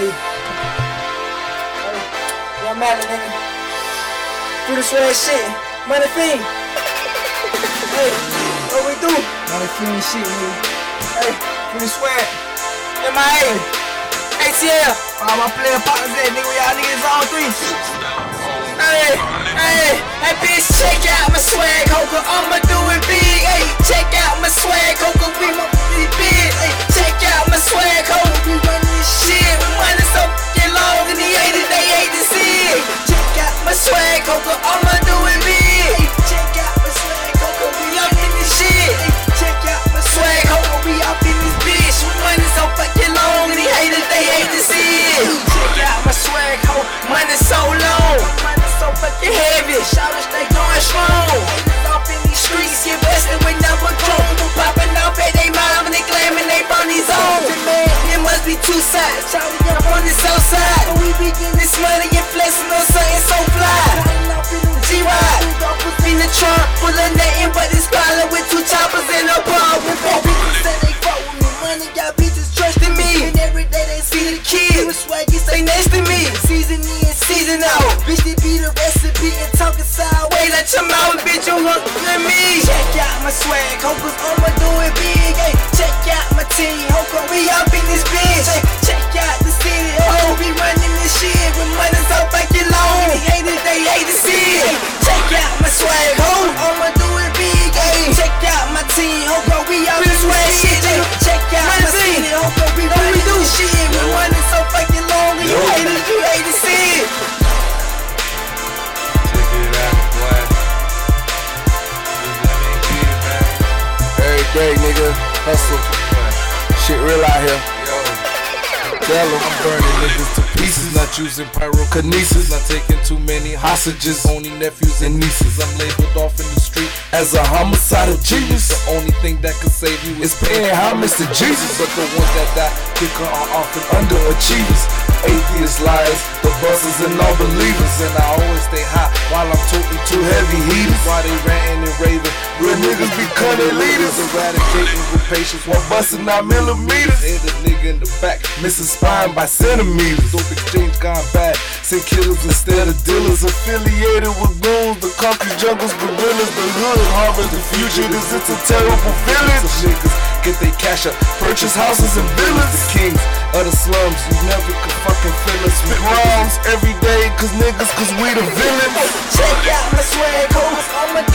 Hey. Hey. Yeah, I'm at it, nigga. Do the swag shit. Money fiend. Hey, what we do? Money fiend shit, nigga. Hey, do the swag. MIA. ATL. All my player partners there, nigga. Y'all niggas on three. Hey, hey, hey, bitch, check out my swag, hoka. Be two sides. Charlie up on the south side. But we be getting this money and flexing on something so fly. G-Ride, in the trunk, full of nothing but this pilot with two choppers in a bar. With four bitches say they fuck with me, money got bitches trusting me. And every day they see the kids, with swaggy stay next to me. Season in, season out, bitch they be the recipe and talking sideways. Let your mouth, bitch, you look at me. Check out my swag, cause I'ma do it big. Day, nigga, hustle. Shit real out here. Tell. I'm burning niggas to pieces, not using pyrokinesis, not taking too many hostages, only nephews and nieces. I'm labeled off in the street As a homicidal genius, The only thing that can save you is paying homage to Jesus. But the ones that die quicker are often Underachievers, atheists, liars, the busters, and all believers. And I always stay hot while I'm toting too heavy heaters. While they ranting and raving, Real niggas be leaders. eradicating with patience while While busting out millimeters, hit a nigga in the back. missing spine by centimeters. Dope exchange gone bad. Send killers instead of dealers. Affiliated with goons, the concrete jungles, gorillas, the hood harbors, the future. This is a terrible feeling. Some niggas get they cash up, Purchase houses and villas. the kings of the slums. You never could fucking feel us. We Spit rhymes every day, cause niggas, cause we the villains. Check out my swag, ho, I'ma do